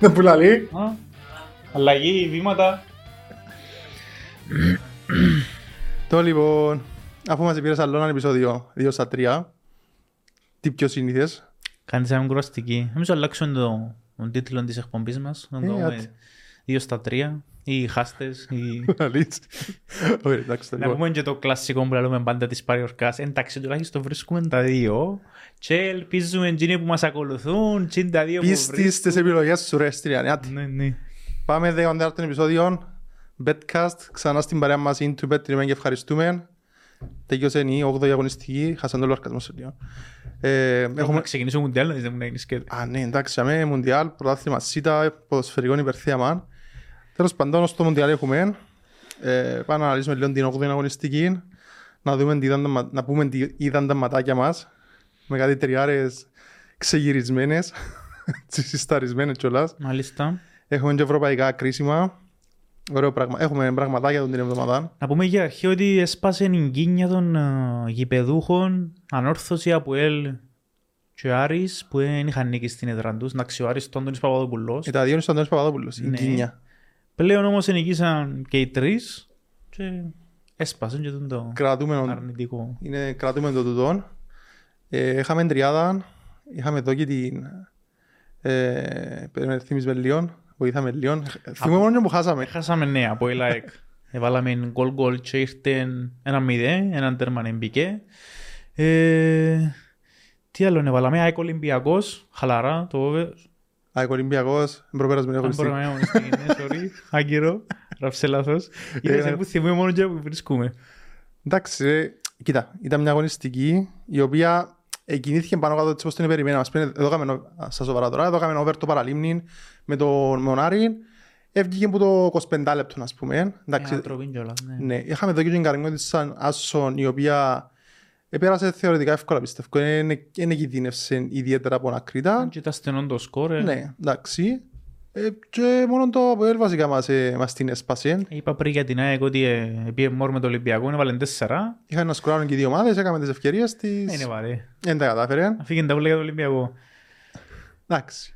Δεν που λαλεί. Α, Αλλαγή, βήματα. Το λοιπόν, αφού μας πήρες άλλο ένα επεισόδιο 2 στα 3, τι πιο συνήθες. Κάνεις ένα κουραστική. Νομίζω αλλάξουμε το, τον τίτλο της εκπομπής μας. Να το Ε, κάνουμε άτσι. δύο στα τρία. Ή χάστες. Ή... Λαλείς. Ωραία, εντάξει, το Να λοιπόν. πούμε και το κλασικό που λέμε πάντα της Παριορκάς. Εντάξει, τουλάχιστον βρίσκουμε τα δύο. Και ελπίζουμε εκείνοι που μας ακολουθούν. Και είναι τα δύο που Πίστης βρίσκουν. στις επιλογές σου ρε Στυλιανιάτη. Ναι, ναι. Πάμε δεκοντέρτον επεισόδιο. Betcast, ξανά στην παρέα μας into bet, τριμέν και ευχαριστούμε. Τελειώσε η 8η αγωνιστική, χάσαν το λορκασμό σε λίγο. Ε, Έχουμε έχουμε... ξεκινήσει μουντιάλ, δεν μου να γίνεις και... Α, ναι, εντάξει, αμέ, Μουντιάλ, πρωτάθλημα ΣΥΤΑ, ποδοσφαιρικό υπερθέαμα. Τέλος παντών, στο Μουντιάλ έχουμε. Ε, πάμε να αναλύσουμε λίγο την 8η αγωνιστική, να, δούμε τι είδαν τα μα- να πούμε τι είδαν τα ματάκια μας, με κάτι τριάρες ξεγυρισμένες, συσταρισμένες κιόλας. Μάλιστα. Έχουμε και ευρωπαϊκά κρίσιμα. Ωραίο πράγμα. Έχουμε πραγματάκια τον την εβδομάδα. Να πούμε για αρχή ότι έσπασε η γκίνια των ε, γηπεδούχων ανόρθωση από ελ και Άρης που δεν είχαν νίκη στην έδρα τους. Εντάξει, ο Άρης του Αντώνης Παπαδόπουλος. Ε, τα δύο είναι στον Αντώνης Παπαδόπουλος. Η Ναι. Γκίνια. Πλέον όμως νικήσαν και οι τρεις και έσπασαν και τον το Κρατούμενο, αρνητικό. είναι κρατούμενο το τούτον. Ε, είχαμε τριάδα. Είχαμε εδώ και την... Ε, περίμενε, θυμίσουμε λίγο. Βοήθαμε λίγο. Θυμούμε μόνο που χάσαμε. Έχασαμε ναι από η ΛΑΕΚ. Έβαλαμε γκολ γκολ και ήρθε ένα μηδέ, έναν τέρμα εμπικέ. Ε, τι άλλο έβαλαμε, ΑΕΚ Ολυμπιακός, χαλαρά, το over. ΑΕΚ Ολυμπιακός, προπέρασμενη Αν αγωνιστική. μπορούμε να αγωνιστική, ναι, sorry. Άγκυρο, γράψε λάθος. Είδες Ε, που θυμούμε μόνο και που βρίσκουμε. Εντάξει, ρε, κοίτα, ήταν μια αγωνιστική η οποία εκινήθηκε πάνω κάτω έτσι όπως την περιμέναμε. Ας πούμε, εδώ έκαμε, ο- στα σοβαρά τώρα, εδώ έκαμε over το παραλίμνη με τον Μονάρη. Έβγηκε από το 25 λεπτό, ας πούμε. Εντάξει, Ένα τροπήν κιόλας, ναι. ναι, είχαμε εδώ και την Καρμιώτη σαν Άσον, η οποία επέρασε θεωρητικά εύκολα, πιστεύω. Δεν δεν κινδύνευσε ιδιαίτερα από ένα Κρήτα. Και ήταν στενό το σκορ. ε. Ναι, εντάξει. Ε, και μόνο το ΑΠΟΕΛ βασικά μας, ε, μας την έσπασε. Είπα πριν για την ΑΕΚ ότι ε, πήγε μόρ με το Ολυμπιακό, έβαλε τέσσερα. Είχαν να σκουράνουν και οι δύο ομάδες, έκαμε τις ευκαιρίες Δεν της. είναι βαρύ. Δεν τα κατάφερε. Αφήγεν τα ούλα για το Ολυμπιακό. Εντάξει.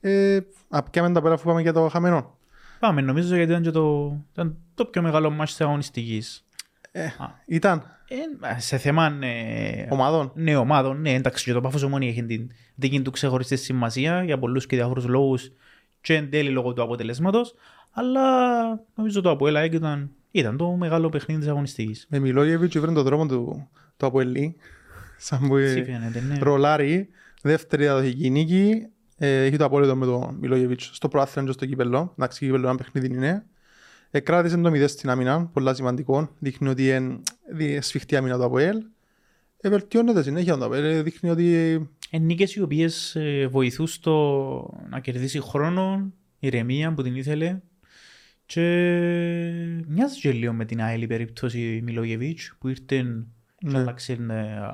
Ε, απ' τα πέρα αφού πάμε για το χαμένο. Πάμε, νομίζω γιατί ήταν και το, ήταν το πιο μεγάλο μάτς της αγωνιστικής. Ε, Α. ήταν Ε, σε θέμα ε, ομάδων. ναι, ομάδων, ναι, εντάξει, και το Πάφος Ομόνια έχει την δική του ξεχωριστή σημασία για πολλούς και διάφορους λόγους και εν τέλει λόγω του αποτελέσματος, αλλά νομίζω το Αποέλα ήταν, ήταν το μεγάλο παιχνίδι της αγωνιστικής. Με Μιλόγεβιτς βρήκε τον δρόμο του, του Αποελή. Σαν που Έτσι ε, φαίνεται, ναι. ρολάρει. Δεύτερη διαδοχική νίκη. Ε, έχει το απόλυτο με τον Μιλόγεβιτς στο προάθλημα και στο κύπελλο. Εντάξει, κύπελλο ένα παιχνίδι είναι. Ε, κράτησε το 0 στην άμυνα, πολλά σημαντικό. Δείχνει ότι είναι σφιχτή άμυνα το Αποέλ. Ε, βελτιώνεται συνέχεια το Αποέλ. Ε, Δείχνει ότι Ε, νίκες οι οποίες ε, βοηθούν στο να κερδίσει χρόνο, ηρεμία που την ήθελε και μοιάζει και λίγο με την άλλη περίπτωση Μιλόγεβιτς που ήρθε και Ναι. άλλαξε ε,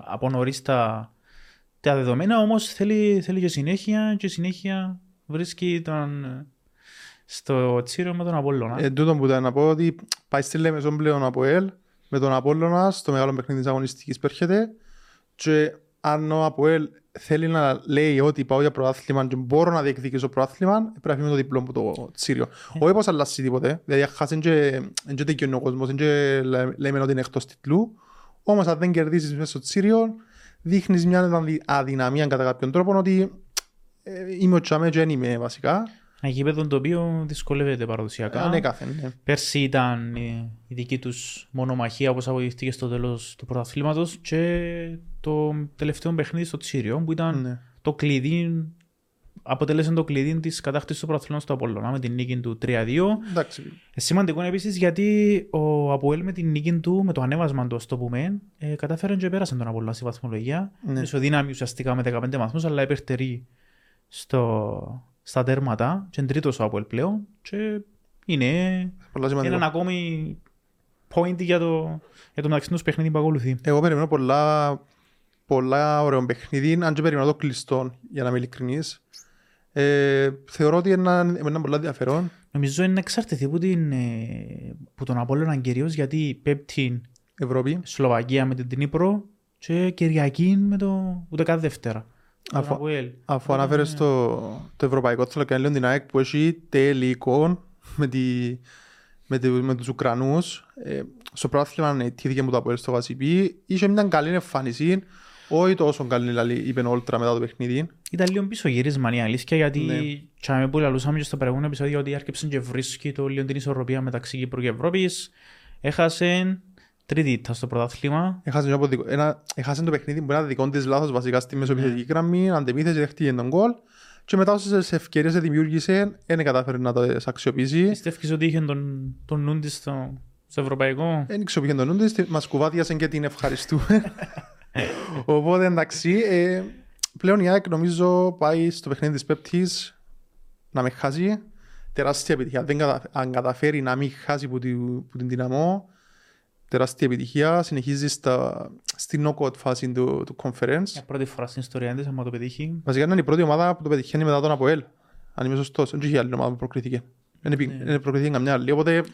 από νωρίς τα, τα δεδομένα όμως θέλει, θέλει και συνέχεια και συνέχεια βρίσκει τον ε, στο τσίρο με τον Απόλλωνα. Ε, τούτο που ήταν να πω ότι πάει στη Λέμεσον πλέον από ΕΛ με τον Απόλλωνα στο μεγάλο παιχνίδι της αγωνιστικής που έρχεται και αν ο Αποέλ θέλει να λέει ότι πάω για προάθλημα και μπορώ να διεκδικήσω προάθλημα πρέπει να φύγει με το διπλό μου το Τσίριο. Όχι πως αλλάσει τίποτε, δηλαδή χάσει και δεν και τελειώνει ο κόσμος, δεν και λέ- λέμε ότι είναι εκτός τίτλου όμως αν δεν κερδίσεις μέσα στο Τσίριο δείχνεις μια αδυ- αδυναμία κατά κάποιον τρόπο ότι ε, είμαι ο Τσαμέ και δεν είμαι βασικά. Ένα γήπεδο το οποίο δυσκολεύεται παραδοσιακά. Ανέκαθεν, ναι. Πέρσι ήταν ε, η δική τους μονομαχία όπως αποδειχτήκε στο τέλος του πρωταθλήματος και το τελευταίο παιχνίδι στο Τσίριο που ήταν Ναι. το κλειδί αποτέλεσε το κλειδί της κατάκτησης του πρωταθλήματος του Απόλλωνα με την νίκη του 3-2. Εντάξει, Ε, Σημαντικό είναι επίσης γιατί ο Αποέλ με την νίκη του, με το ανέβασμα του, ας το πούμε, ε, κατάφεραν και πέρασαν τον Απόλλωνα στη βαθμολογία. Ναι. Ισοδύναμη ουσιαστικά με 15 βαθμούς, αλλά υπερτερεί στο, στα τέρματα και είναι τρίτος ο Αποέλ πλέον και είναι πολλά σημαντικό. έναν ακόμη point για το, για το μεταξύ τους παιχνίδι που ακολουθεί. Εγώ περιμένω πολλά, πολλά ωραίο παιχνίδι, αν και περιμένω το κλειστό, για να είμαι ειλικρινής. Ε, θεωρώ ότι είναι ένα, ένα πολύ ενδιαφέρον. Νομίζω είναι εξαρτηθεί από, την, ε, που τον Απόλλωνα κυρίως γιατί πέπτει Ευρώπη. Σλοβακία με την Τνίπρο και Κυριακή με το ούτε κάθε Δευτέρα. Τον Αφού- Αποέλ. Αφού αναφέρεις το, το ευρωπαϊκό, θέλω να λέω την ΑΕΚ που έχει τελικό με, τη, με, τη, με τους Ουκρανούς. Ε, στο πρόθυμα νετήθηκε μου το Αποέλ στο Βασιπί. Είχε μια καλή εμφάνιση. Όχι τόσο καλή, δηλαδή, είπε ο Όλτρα μετά το παιχνίδι. Ήταν λίγο πίσω γύρισμα η αλήθεια γιατί Ναι. ναι. που λαλούσαμε και στο προηγούμενο επεισόδιο ότι άρχισε και βρίσκει το λίγο την ισορροπία μεταξύ Κύπρου και Ευρώπης. Έχασε τρίτη ήττα στο πρωτάθλημα. Έχασε, μια αποδικο- ένα, έχασε το παιχνίδι που ήταν δικό της λάθος βασικά στη μεσοπιθετική γραμμή, αντεπίθεση, δέχτηκε τον γκολ και μετά όσες ευκαιρίες δημιούργησε δεν κατάφερε να το αξιοποιήσει. Πιστεύεις ότι είχε τον, τον νου της στο, στο ευρωπαϊκό; Δεν αξιοποιεί τον νου της, μας κουβάτιασε και την ευχαριστούμε. Οπότε εντάξει, ε, πλέον η ΑΕΚ νομίζω πάει στο παιχνίδι της Πέπτης να με χάσει. Τεράστια επιτυχία. Δεν κατα... Αν καταφέρει να μην χάσει που, τη... που την δυναμό, τεράστια επιτυχία. Συνεχίζει στα... στην knockout φάση του, του conference. Για πρώτη φορά στην ιστορία της, άμα το πετύχει. Βασικά είναι η πρώτη ομάδα που το πετυχαίνει μετά τον Αποέλ. Αν είμαι σωστός. Δεν είχε άλλη ομάδα που προκρίθηκε. Δεν επι- Ναι. δεν προκρίθηκε καμιά άλλη. Οπότε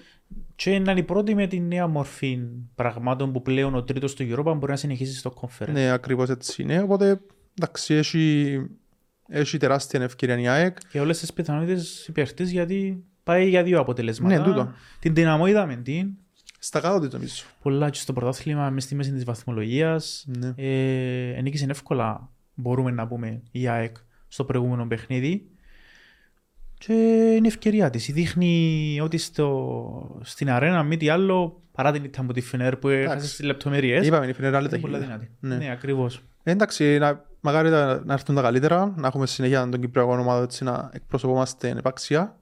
Και είναι η πρώτη με τη νέα μορφή πραγμάτων που πλέον ο τρίτος του Europa μπορεί να συνεχίσει στο conference. ναι, ακριβώς έτσι είναι. Οπότε εντάξει, έχει, έχει τεράστια ευκαιρία η ΑΕΚ. Και όλες τις πιθανότητες υπέρ της γιατί πάει για δύο αποτελέσματα. Ναι, τούτο. Την δυναμό είδαμε την. Στα κάτω της νομίζω. Πολλά και στο πρωτάθλημα μες στη μέση της βαθμολογίας. Ναι. Ε, ενίκησε εύκολα, μπορούμε να πούμε, η ΑΕΚ στο προηγούμενο παιχνίδι. Και είναι ευκαιρία της. Δείχνει ότι στο, στην αρένα μη τι άλλο, παρά την ήττα από τη Φενέρ που έχασε Εντάξει. στις λεπτομέρειες, Είπαμε, η Φινέρα άλλη είναι πολύ ταχύτητα. δυνατή. Ναι. Ναι, ακριβώς. Εντάξει, να, μακάρι να, να έρθουν τα καλύτερα, να έχουμε συνέχεια τον Κυπριακό ομάδα έτσι, να εκπροσωπούμαστε επαξία.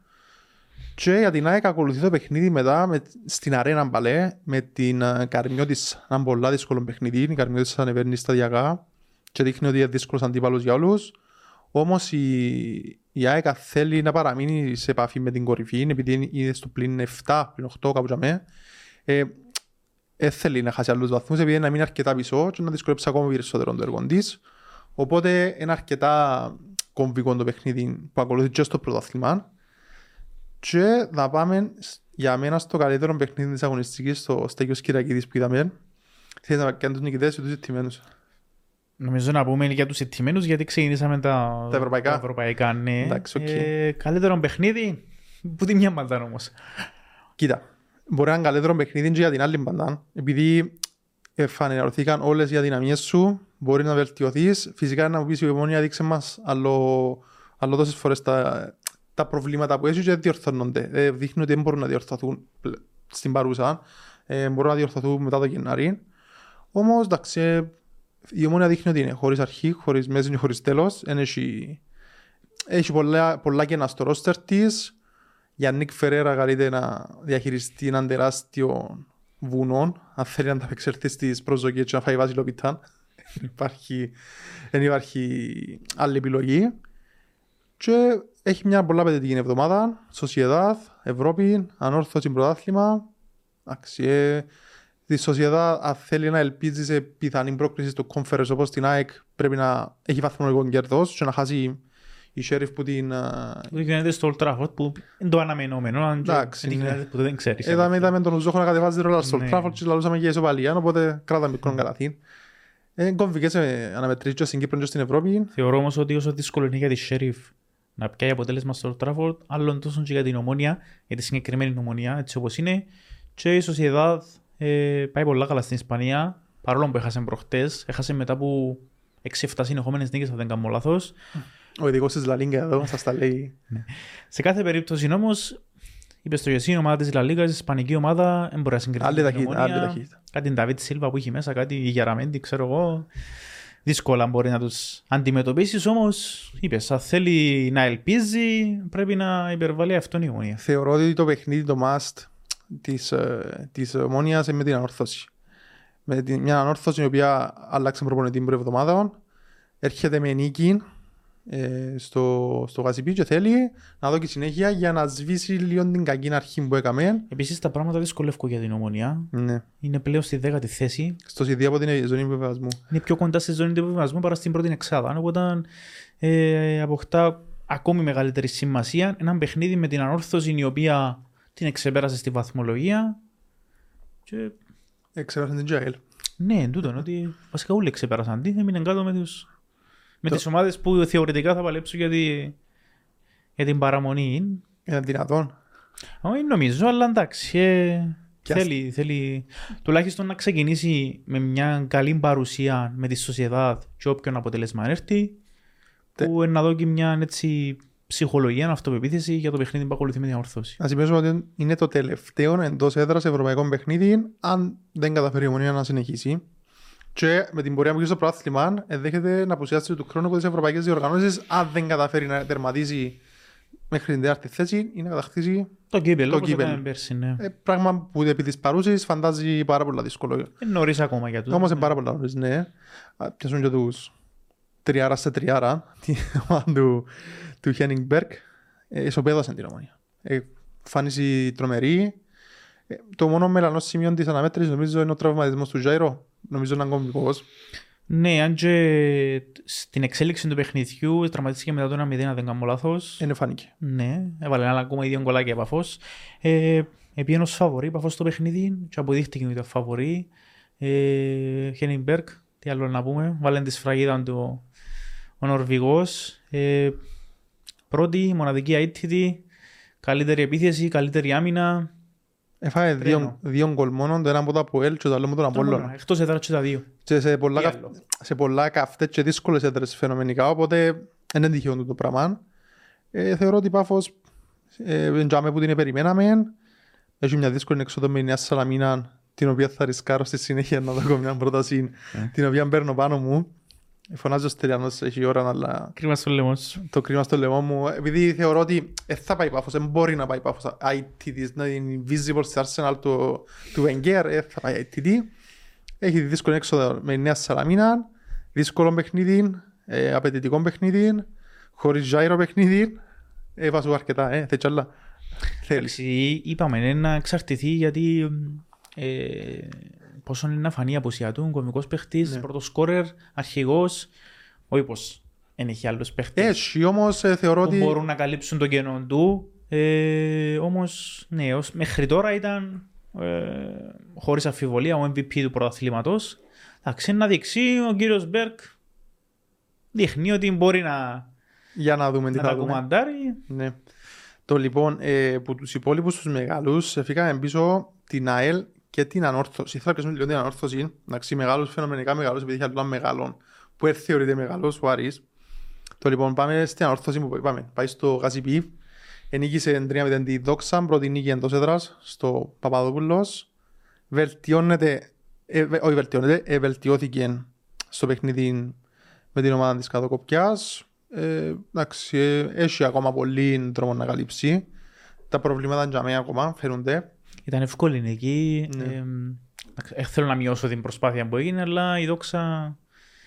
Και για την ΑΕΚ ακολουθεί το παιχνίδι μετά με, στην αρένα μπαλέ με την uh, Καρμιώτης, ένα πολλά δύσκολο παιχνίδι. Η Καρμιώτης ανεβαίνει σταδιακά και δείχνει ότι είναι δύσκολος αντίπαλος για όλους. Όμως η, η ΑΕΚ θέλει να παραμείνει σε επαφή με την κορυφή επειδή είναι στο πλήν 7, πλήν 8 κάπου για μέ. Ε, δεν θέλει να χάσει άλλους βαθμούς επειδή να μείνει αρκετά πίσω και να δυσκολέψει ακόμα περισσότερο το έργο της. Οπότε είναι αρκετά κομβικό το παιχνίδι που ακολουθεί και στο πρωτάθλημα. Και θα πάμε σ- για μένα στο καλύτερο παιχνίδι της αγωνιστικής στο Στέγιος Κυριακίδης που είδαμε. Θέλεις να κάνεις τους νικητές ή τους ηττημένους; Νομίζω να πούμε για τους ηττημένους γιατί ξεκινήσαμε τα, Τα ευρωπαϊκά. τα ευρωπαϊκά ναι. Εντάξει, οκ. ε, καλύτερο παιχνίδι, που τη μια μαντά όμως. Κοίτα, μπορεί να είναι καλύτερο παιχνίδι και για την άλλη μπαντά. Επειδή εφανερωθήκαν όλες οι αδυναμίες σου, μπορεί να βελτιωθείς. Φυσικά να μου πεις η ομόνια δείξε μας άλλο, άλλο τόσες φορές τα, τα προβλήματα που έχει και δεν διορθώνονται. Ε, δείχνει ότι δεν μπορούν να διορθωθούν πλε- στην παρούσα. Ε, μπορούν να διορθωθούν μετά το Γενάρη. Όμως, εντάξει, ε, η ομόνια δείχνει ότι είναι χωρίς αρχή, χωρίς μέση και χωρίς τέλος. Εν έχει, έχει πολλά, πολλά κενά στο ρόστερ της. Για Νίκ Φερέρα καλείται να διαχειριστεί έναν τεράστιο βουνό, αν θέλει να ανταπεξέλθει στις προσδοκίες και να φάει βασιλοπιτάν. Δεν υπάρχει, δεν υπάρχει άλλη επιλογή. Και έχει μια πολλά απαιτητική εβδομάδα. Σοσιεδάδ, Ευρώπη, ανόρθωση πρωτάθλημα. Εντάξει, ε, τη Σοσιεδάδ, αν θέλει να ελπίζει σε πιθανή πρόκληση στο conference όπως την ΑΕΚ, πρέπει να έχει βαθμολογικό κέρδος και να χάσει η Sheriff που την, α, Που γίνεται στο Old Trafford που είναι το αναμενόμενο, αν και Εντάξει, είναι ναι. κάτι που δεν ξέρεις. Είδαμε, είδαμε τον Ουζόχο να κατεβάζει ρόλα στο Ναι. Τράφολ και λαλούσαμε και ισοπαλία, οπότε κράτα μικρόν καλαθήν. Είναι κομβικές ε, αναμετρήσεις και στην Κύπρο και στην Ευρώπη. Θεωρώ όμως ότι όσο δύσκολο είναι για τη Sheriff να πιάει αποτέλεσμα στο Old Trafford, άλλον τόσο και για την ομόνια, για τη συγκεκριμένη ομόνια, έτσι όπως είναι. Και η Sociedad ε, πάει πολλά καλά στην Ισπανία, παρόλο που έχασε προχτές, έχασε μετά από 6-7 συνεχόμενες νίκες, αν δεν κάνω λάθος. Ο ειδικός της Λαλίγκα εδώ σας τα λέει. Σε κάθε περίπτωση όμως, είπες στο Ιωσή, η ομάδα της Λα Λίγκα, η ισπανική ομάδα, δεν μπορεί να συγκριθεί Άλλη με την ταχύτητα, άλλη Ομόνια. ταχύτητα. Κάτι Νταβίτ Σίλβα που έχει μέσα, κάτι Γεραμέντη, ξέρω εγώ. Δύσκολα μπορεί να τους αντιμετωπίσεις, όμως είπες, αν θέλει να ελπίζει, πρέπει να υπερβάλλει αυτόν η ομονία. Θεωρώ ότι το παιχνίδι, το must της, ε, της ομόνιας είναι με την ανόρθωση. Με την, μια ανόρθωση η οποία άλλαξε προπονητή την εβδομάδα, έρχεται με νίκη ε, στο, στο Γασιπί και θέλει να δώσει συνέχεια για να σβήσει λίγο την κακή αρχή που έκαμε. Επίσης τα πράγματα δυσκολεύουν για την ομονία. Ναι. Είναι πλέον στη δέκατη θέση. Στο CD από την ζώνη επιβεβασμού. Είναι πιο κοντά στη ζώνη του επιβιβασμού παρά στην πρώτη εξάδα. Οπότε ε, αποκτά ακόμη μεγαλύτερη σημασία ένα παιχνίδι με την ανόρθωση η οποία την εξεπέρασε στη βαθμολογία. Και Εξέρασαν την Τζάιλ. ναι, τούτο είναι ότι βασικά όλοι ξεπέρασαν την, έμεινε κάτω με τους Με Το- τις ομάδες που θεωρητικά θα παλέψουν για, τη... για την παραμονή. Είναι δυνατόν. Όχι νομίζω, αλλά εντάξει. Ε, Κι ας- θέλει, θέλει τουλάχιστον να ξεκινήσει με μια καλή παρουσία με τη Σοσιαδάδ και όποιον αποτέλεσμα έρθει Τε- που να δώσει μια έτσι, ψυχολογία, αυτοπεποίθηση για το παιχνίδι που ακολουθεί με την ορθώση. Να σημειώσουμε ότι είναι το τελευταίο εντός έδρας ευρωπαϊκό παιχνίδι, αν δεν καταφέρει η ομονία να συνεχίσει. Και με την πορεία που έχεις στο πρωτάθλημα, ενδέχεται να απουσιάσεις του χρόνου από τι ευρωπαϊκές διοργανώσεις, αν δεν καταφέρει να τερματίσει μέχρι την τέταρτη θέση ή να κατακτήσει. Το κύπελο, Το όπως κύπελλο. έκαμε πέρσι, ναι. Ε, πράγμα που επί της παρούσης φαντάζει πάρα πολύ δύσκολο. Είναι νωρίς ακόμα για τούτο. Όμως είναι ναι. πάρα πολύ νωρίς, ναι. Α, Πιάσουν και τους τριάρα σε τριάρα, την ομάδα του, του Χένιγκμπεργκ, ε, ισοπαίδωσαν την ομονία. Ε, φάνηση τρομερή. Ε, το μόνο μελανός σημείο της αναμέτρησης νομίζω είναι ο τραυματισμός του Ζάιρο. Νομίζω είναι κομβικός. Ναι, αν και στην εξέλιξη του παιχνιδιού τραυματίστηκε μετά το 1-0, αν δεν κάνω λάθος. Είναι φάνηκε. Ναι, έβαλε ένα ακόμα δύο γκολάκια από Παφός. Ε, Επήγαινε ως φαβορή Παφός στο παιχνίδι και αποδείχτηκε ότι ήταν φαβορή. Ε, Χένιμπεργκ, τι άλλο να πούμε, βάλε τη σφραγίδα του ο Νορβηγός. Ε, πρώτη, μοναδική αίτητη, καλύτερη επίθεση, καλύτερη άμυνα. Έφαγε δύο, Τρένο. δύο γκολ μόνο, το ένα από το Αποέλ και το άλλο από τον Απόλλωνα. Εκτός έδρα και τα δύο. Και σε πολλά, Τι καυ- άλλο. σε πολλά καυτές και δύσκολες έδρες φαινομενικά, οπότε δεν είναι τυχαίο το πράγμα. Ε, θεωρώ ότι η Πάφος ε, δεν τζάμε που την περιμέναμε. Έχει μια δύσκολη εξόδο με η Νέα Σαλαμίνα, την οποία θα ρισκάρω στη συνέχεια να δω μια πρόταση, Ε. την οποία παίρνω πάνω μου. Φωνάζει ο Στεριανός, έχει ώρα, αλλά Κρίμα στο λαιμό σου. το κρίμα στο λαιμό μου. Επειδή θεωρώ ότι δεν θα πάει πάφος, δεν μπορεί να πάει πάφος. IT της, να είναι invisible στη Arsenal του, του Wenger, δεν θα πάει ITT. Έχει δύσκολη έξοδο με η Νέα Σαλαμίνα, δύσκολο παιχνίδι, ε, απαιτητικό παιχνίδι, χωρίς gyro παιχνίδι. Ε, βάζω αρκετά, ε, θες κι άλλα. Θέλεις. Εντάξει, είπαμε είναι να εξαρτηθεί γιατί ε, πόσο είναι να φανεί η απουσία του, κομικός παίχτης, Ναι. πρώτος σκόρερ, αρχηγός, όχι πως δεν έχει άλλους παίχτες Έχει όμως ε, θεωρώ που ότι... μπορούν να καλύψουν το κενό του. Ε, όμως, ναι, ως, μέχρι τώρα ήταν ε, χωρίς αμφιβολία ο MVP του πρωταθλήματος. Εντάξει, να δείξει ο κύριος Μπέρκ δείχνει ότι μπορεί να, Για να δούμε τι να θα τα δούμε. κουμαντάρει. Ναι. Το λοιπόν, ε, που τους υπόλοιπους τους μεγάλους, έφυγαμε πίσω την ΑΕΛ και την ανόρθωση. Θέλω να κλείσουμε λίγο την ανόρθωση. Εντάξει, μεγάλους, φαινομενικά μεγάλους, επειδή είχε άλλο μεγάλων, που δεν θεωρείται μεγάλος, ο Άρης. Το λοιπόν, πάμε στην ανόρθωση που είπαμε. Πάει στο Γασιπί. Ενίκησε 3-0 τη Δόξα, πρώτη νίκη εντός έδρας, στο Παπαδόπουλος. Βελτιώνεται, ε, βε- όχι βελτιώνεται, ε, βελτιώθηκε στο παιχνίδι με την ομάδα της Καδοκοπιάς. Ε, εντάξει, ε, έχει ακόμα πολύ δρόμο να καλύψει. Τα προβλήματα για μένα ακόμα φαίνονται. Ήταν εύκολη νική. Ναι. Ε, ε, θέλω να μειώσω την προσπάθεια που έγινε, αλλά η δόξα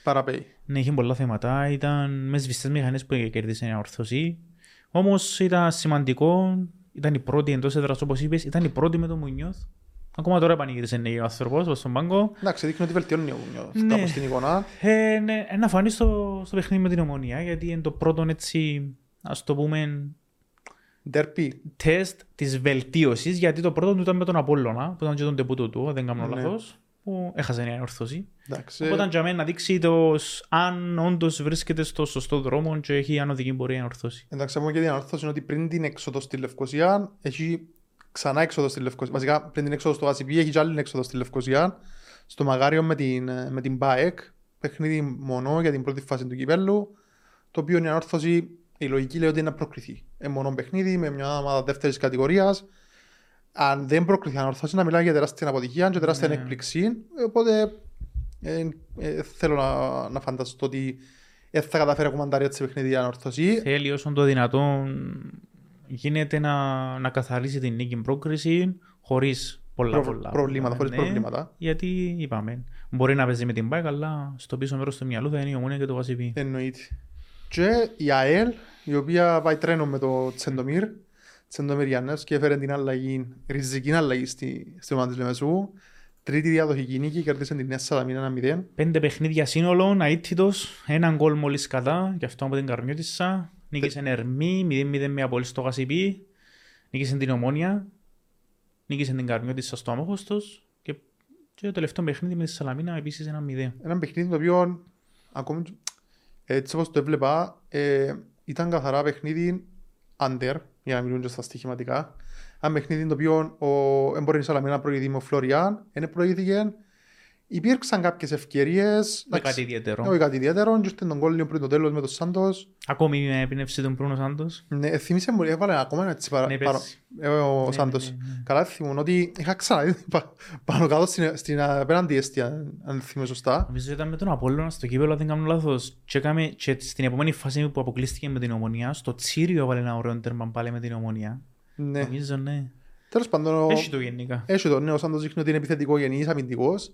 Παραπέει. ναι, είχε πολλά θέματα. Ήταν μες σβηστές μηχανές που κέρδισε η ορθωσή. Όμως ήταν σημαντικό. Ήταν η πρώτη εντός έδρας όπως είπες. Ήταν η πρώτη με το Μουνιώθ. Ακόμα τώρα επανήγησε νέο άνθρωπος όπως στον πάγκο. Εντάξει, δείχνει ότι βελτιώνει ο Μουνιώθ, Ναι. κάπως την εικόνα. Ε, ναι, ε, να φανεί στο, στο παιχνίδι με την ομονία γιατί είναι το πρώτο έτσι, ας το πούμε, Ντέρπι. τεστ της βελτίωσης γιατί το πρώτο του ήταν με τον Απόλλωνα που ήταν και τον τεπούτο του, αν δεν κάνω Ναι. λάθος που έχασε μια ορθώση. Εντάξει, Οπότε για μένα να δείξει το σ- αν όντως βρίσκεται στο σωστό δρόμο και έχει ανωδική πορεία να ορθώσει. εντάξει, πούμε και την ανόρθωση είναι ότι πριν την έξοδο στη Λευκοσία έχει ξανά έξοδο στη Λευκοσία. Βασικά πριν την έξοδο στο Γασιπί έχει και άλλη έξοδο στη Λευκοσία. Στο Μαγάριο με την, ε, με την ΠΑΕΚ. Παιχνίδι μονό για την πρώτη φάση του κυπέλου. Το οποίο η ανόρθωση, η λογική λέει ότι είναι να προκριθεί. Ε, μονό παιχνίδι με μια ομάδα δεύτερης κατηγορίας. Αν δεν προκριθεί η ανόρθωση, να μιλάει για τεράστια αποτυχία και τεράστια Ναι. έκπληξη. Ε, Οπότε ε, ε, θέλω να, να φανταστώ ότι δεν θα καταφέρει να κουμαντάρει έτσι παιχνίδι η ανόρθωση. Θέλει όσον το δυνατόν γίνεται να, να καθαρίσει την νίκη πρόκριση χωρίς πολλά, Προ- πολλά προβλήματα, χωρίς ναι, προβλήματα. Γιατί είπαμε, μπορεί να παίζει με την μπάκα, αλλά στο πίσω μέρος του μυαλού θα είναι η ομόνια και το βασιπί. Εννοείται. Και η ΑΕΛ, η οποία πάει τρένο με το Τσεντομίρ, Τσεντομίρ Γιάννες και έφερε την αλλαγή, ριζική αλλαγή στη, στη ομάδα της Λεμεσού. Τρίτη διαδοχική νίκη, κέρδισε την Νέα Σαλαμίνα 1-0. Πέντε παιχνίδια σύνολο, αίτητος, έναν γκολ μόλις κατά, και αυτό από την Καρμιώτισσα. Νίκησε Ερμή, 0-0 με απόλυση στο Γασιπί. Νίκησε την Ομόνια. Νίκησε την Καρμιώτισσα στο Αμόχωστος. Και, και το τελευταίο παιχνίδι με τη Σαλαμίνα επίσης ένα 0. Ένα παιχνίδι το οποίο ακόμη έτσι όπως το έβλεπα, ε, ήταν καθαρά παιχνίδι under, για να μιλούν και στα στοιχηματικά. Ένα παιχνίδι το οποίο ο Εμπορίνη Σαλαμίνα να προηγηθεί με ο Φλωριάν, δεν προηγήθηκε. Υπήρξαν κάποιες ευκαιρίες. Με κάτι ιδιαίτερο. Όχι κάτι ιδιαίτερο, και ήρθε τον κόλλιο πριν το τέλος με τον Σάντος. Ακόμη με έμπνευση τον Προύνο Σάντος. Ναι, θύμισε μου, έβαλε ακόμα έτσι παρα, Ναι, παρα, πέρσι. ε, ο Ναι, Σάντος. ναι, ναι, ναι. Καλά θυμούν ότι είχα ξαναδεί πα- πάνω κάτω στην, στην απέναντι αιστεία, αν- αν θυμάμαι σωστά. Νομίζω ήταν με τον Απόλλωνα στο κύπελο, αν δεν κάνω λάθος. Και, έκαμε, και στην επόμενη φάση που αποκλείστηκε με την Ομονία, στο Τσίριο έβαλε ένα ωραίο τέρμα πάλι με την Ομονία. Ναι. Νομίζω, ναι. Τέλος πάντων, ο- Έχει το γενικά. Έχει το νέο Σάντος δείχνει ότι είναι επιθετικό γενής, αμυντικός.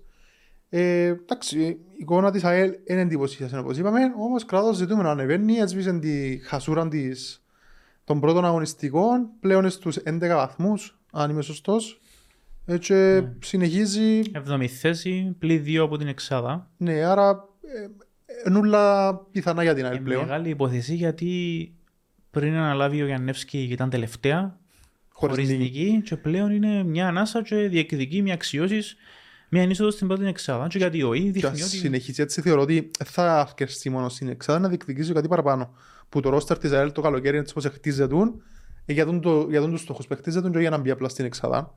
Ε, εντάξει, η εικόνα της ΑΕΛ είναι εντυπωσίασε όπως είπαμε, όμως κράτος ζητούμε να ανεβαίνει, έσβησε τη χασούρα της των πρώτων αγωνιστικών, πλέον είναι στους 11 βαθμούς, αν είμαι σωστός. Ε, και συνεχίζει, Εβδομή θέση, πλή δύο από την Εξάδα. ναι, άρα ε, νουλα πιθανά για την ΑΕΛ Ε, πλέον. μεγάλη υπόθεση γιατί πριν αναλάβει ο Γιαννεύσκη ήταν τελευταία, Χωρίς χωρίς νίκη. νίκη και πλέον είναι μια ανάσα και διεκδικεί μια αξιώσεις, μια ενίσοδος στην πρώτη Εξάδα. Και γιατί ο Ή Και δείχνει ας ότι συνεχίσει έτσι θεωρώ ότι θα αρκεστεί μόνο στην εξάδα να διεκδικήσει κάτι παραπάνω. Που το ρόστερ της ΑΕΛ το καλοκαίρι έτσι όπως χτίζεται ε, για τον, το, για τον τους στόχους που χτίζεται και για να μπει απλά στην εξάδα.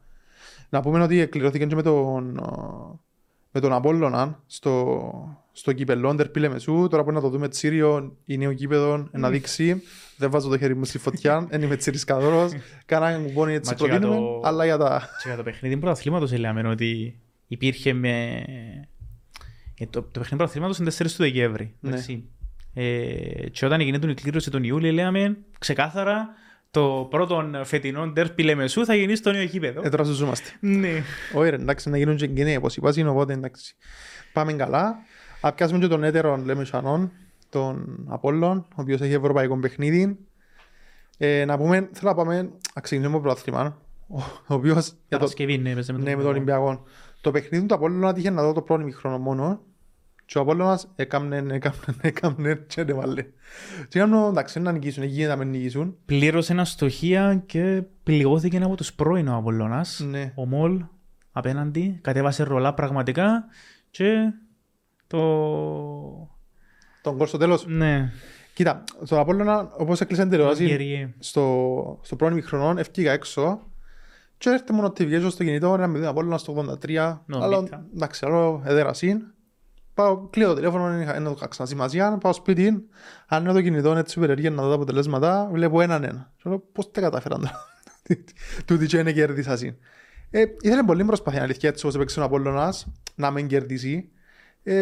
Να πούμε ότι εκκληρώθηκε και με τον, ε, με τον Απόλλωνα στο, στο κύπελλο Ντερπι Λεμεσού. Τώρα που να το δούμε τσίριο ή νέο κήπεδο να δείξει. Δεν βάζω το χέρι μου στη φωτιά, δεν είμαι τσιρισκαδόρος. Κανένα κουμπόνι έτσι Μα και για προτείνουμε, το- αλλά για τα... Και για το παιχνίδι πρωταθλήματος λέμε ότι υπήρχε με... ε, Το, το παιχνίδι πρωταθλήματος είναι 4 του Δεκέμβρη. Ναι. εντάξει. Ε, και όταν έγινε η κλήρωση τον Ιούλιο λέμε ξεκάθαρα το πρώτο φετινό ντέρπι Λεμεσού θα γίνει στο νέο γήπεδο. Ε, τώρα ζουζούμαστε. ναι. Όχι ρε, εντάξει, να γίνουν και γενναίοι όπως είπα, οπότε εντάξει. Πάμε καλά. Α πιάσουμε και τον έτερο, λέμε Σανών, τον Απόλλων, ο οποίος έχει ευρωπαϊκό παιχνίδι. Ε, να πούμε, θέλω να πάμε, να ξεκινήσουμε με το πρωτάθλημα, ο, ο οποίος, για το, Παρασκευή, ναι, παίζαμε ναι, με τον Ολυμπιακό. Το παιχνίδι του Απόλλωνα τύχε να δω το πρώτο μικρόνο μόνο και ο Απόλλωνας έκαμνε, έκαμνε, έκαμνε και δεν βάλε. Και έκαμνε, εντάξει, να νικήσουν, εκεί γίνεται να μην νικήσουν. Πλήρωσε ένα στοχεία και πληγώθηκε από τους πρώην ο Απολλώνας. Ναι. Ο Μολ απέναντι, κατέβασε ρολά πραγματικά και το... Τον κόρ στο τέλος. Ναι, Κοίτα, στον Απόλλωνα, όπως έκλεισε την τηλεόραση, Γεριέ. στο, στο πρώτο μηχρονό έφυγα έξω και έρχεται μόνο notification στο κινητό να με δει Απόλλωνα στο 83 Νο, άλλο, μήτα. εντάξει, άλλο εδέρασιν πάω, κλείω το τηλέφωνο, δεν είχα- δεν το είχα σημασία, πάω σπίτι, ανοίγω το κινητό έτσι περιέργεια να δω τα αποτελέσματα, βλέπω έναν ένα. Και λέω, πώς τα καταφέραν τώρα. Τούτοι και είναι κέρδισα συν. Ε, ήθελε πολύ προσπάθεια αλήθεια έτσι όπως έπαιξε ο Απόλλωνας να μην κερδίσει. Ε,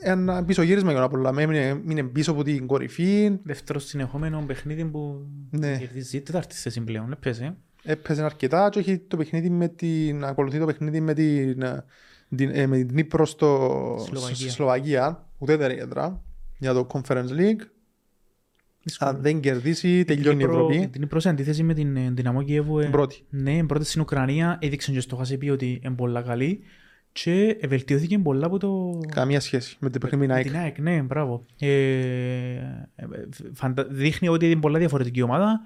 ένα πισωγύρισμα για τον Απόλλωνα, έμεινε, έμεινε πίσω από την κορυφή, Δεύτερο συνεχόμενο παιχνίδι που Ναι. κερδίζει τετάρτη θέση πλέον. Έπαιζε. Έπαιζε αρκετά και έχει το παιχνίδι με την, ακολουθεί το παιχνίδι με την, ε, την, ε, με την Νύπρο στο, Σλοβακία. στη Σλοβακία, ουδέτερη έδρα, για το Conference League. Αν δεν κερδίσει, τελειώνει η Ευρώπη. Την πρώτη αντίθεση με την ε, Δυναμό Κιέβου. ε, Την πρώτη. Ναι, πρώτη στην Ουκρανία έδειξε και στο Χασίπι ότι είναι πολλά καλή και βελτιώθηκε πολλά από το... Καμία σχέση με την παιχνίδι με ΑΕΚ. την ΑΕΚ, ναι, μπράβο. Ε, ε, φαντα... Δείχνει ότι είναι πολλά διαφορετική ομάδα.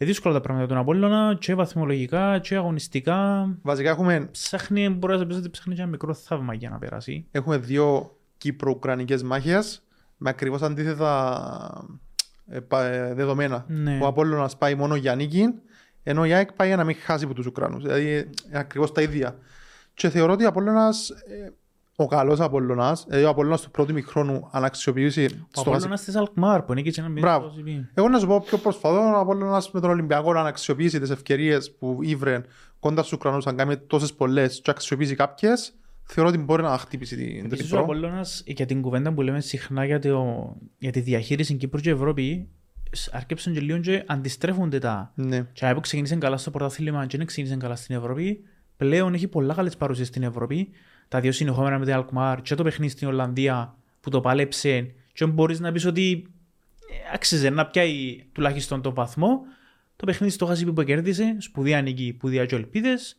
Ε, δύσκολα τα πράγματα για τον Απόλλωνα και βαθμολογικά και αγωνιστικά. Βασικά έχουμε, Ψάχνει, μπορεί να πεις ότι ψάχνει και ένα μικρό θαύμα για να περάσει. έχουμε δύο Κύπρο-Ουκρανικές μάχες με ακριβώς αντίθετα ε, πα- ε, δεδομένα. Ναι. Ο Απόλλωνας πάει μόνο για νίκη, ενώ η ΑΕΚ πάει για να μην χάσει από τους Ουκρανούς. Δηλαδή είναι ακριβώς τα ίδια. Και θεωρώ ότι ο Απόλλωνας, ε, ο καλός Απόλλωνας, δηλαδή ο Απόλλωνας του πρώτου μηχρόνου αν αξιοποιήσει Ο στο Απόλλωνας της Αλκμάρ που είναι και ένα μικρό Μπράβο. σημείο. Εγώ να σου πω πιο προσφατό, ο Απόλλωνας με τον Ολυμπιακό να αξιοποιήσει τις ευκαιρίες που ήβρε κοντά στους Ουκρανούς, αν κάνει τόσες πολλές και αξιοποιήσει κάποιες, θεωρώ ότι μπορεί να χτύπησει την Επίσης ο Κύπρο. Απόλλωνας για την κουβέντα που λέμε συχνά για, το, για τη διαχείριση Κύπρου και Ευρώπη σ- άρκεψαν και λίγο και αντιστρέφονται τα. Ναι. Και αν που ξεκίνησε καλά στο πρωτάθλημα και δεν ξεκίνησε καλά στην Ευρώπη, πλέον έχει πολλά καλές παρουσίες στην Ευρώπη. Τα δύο συνεχόμενα με την Αλκμάρ και το παιχνίδι στην Ολλανδία που το πάλεψε και μπορείς να πεις ότι ε, άξιζε να πιάει τουλάχιστον τον βαθμό. Το παιχνίδι στο Χασίπι που κέρδισε, σπουδαία νίκη, σπουδαία και ελπίδες.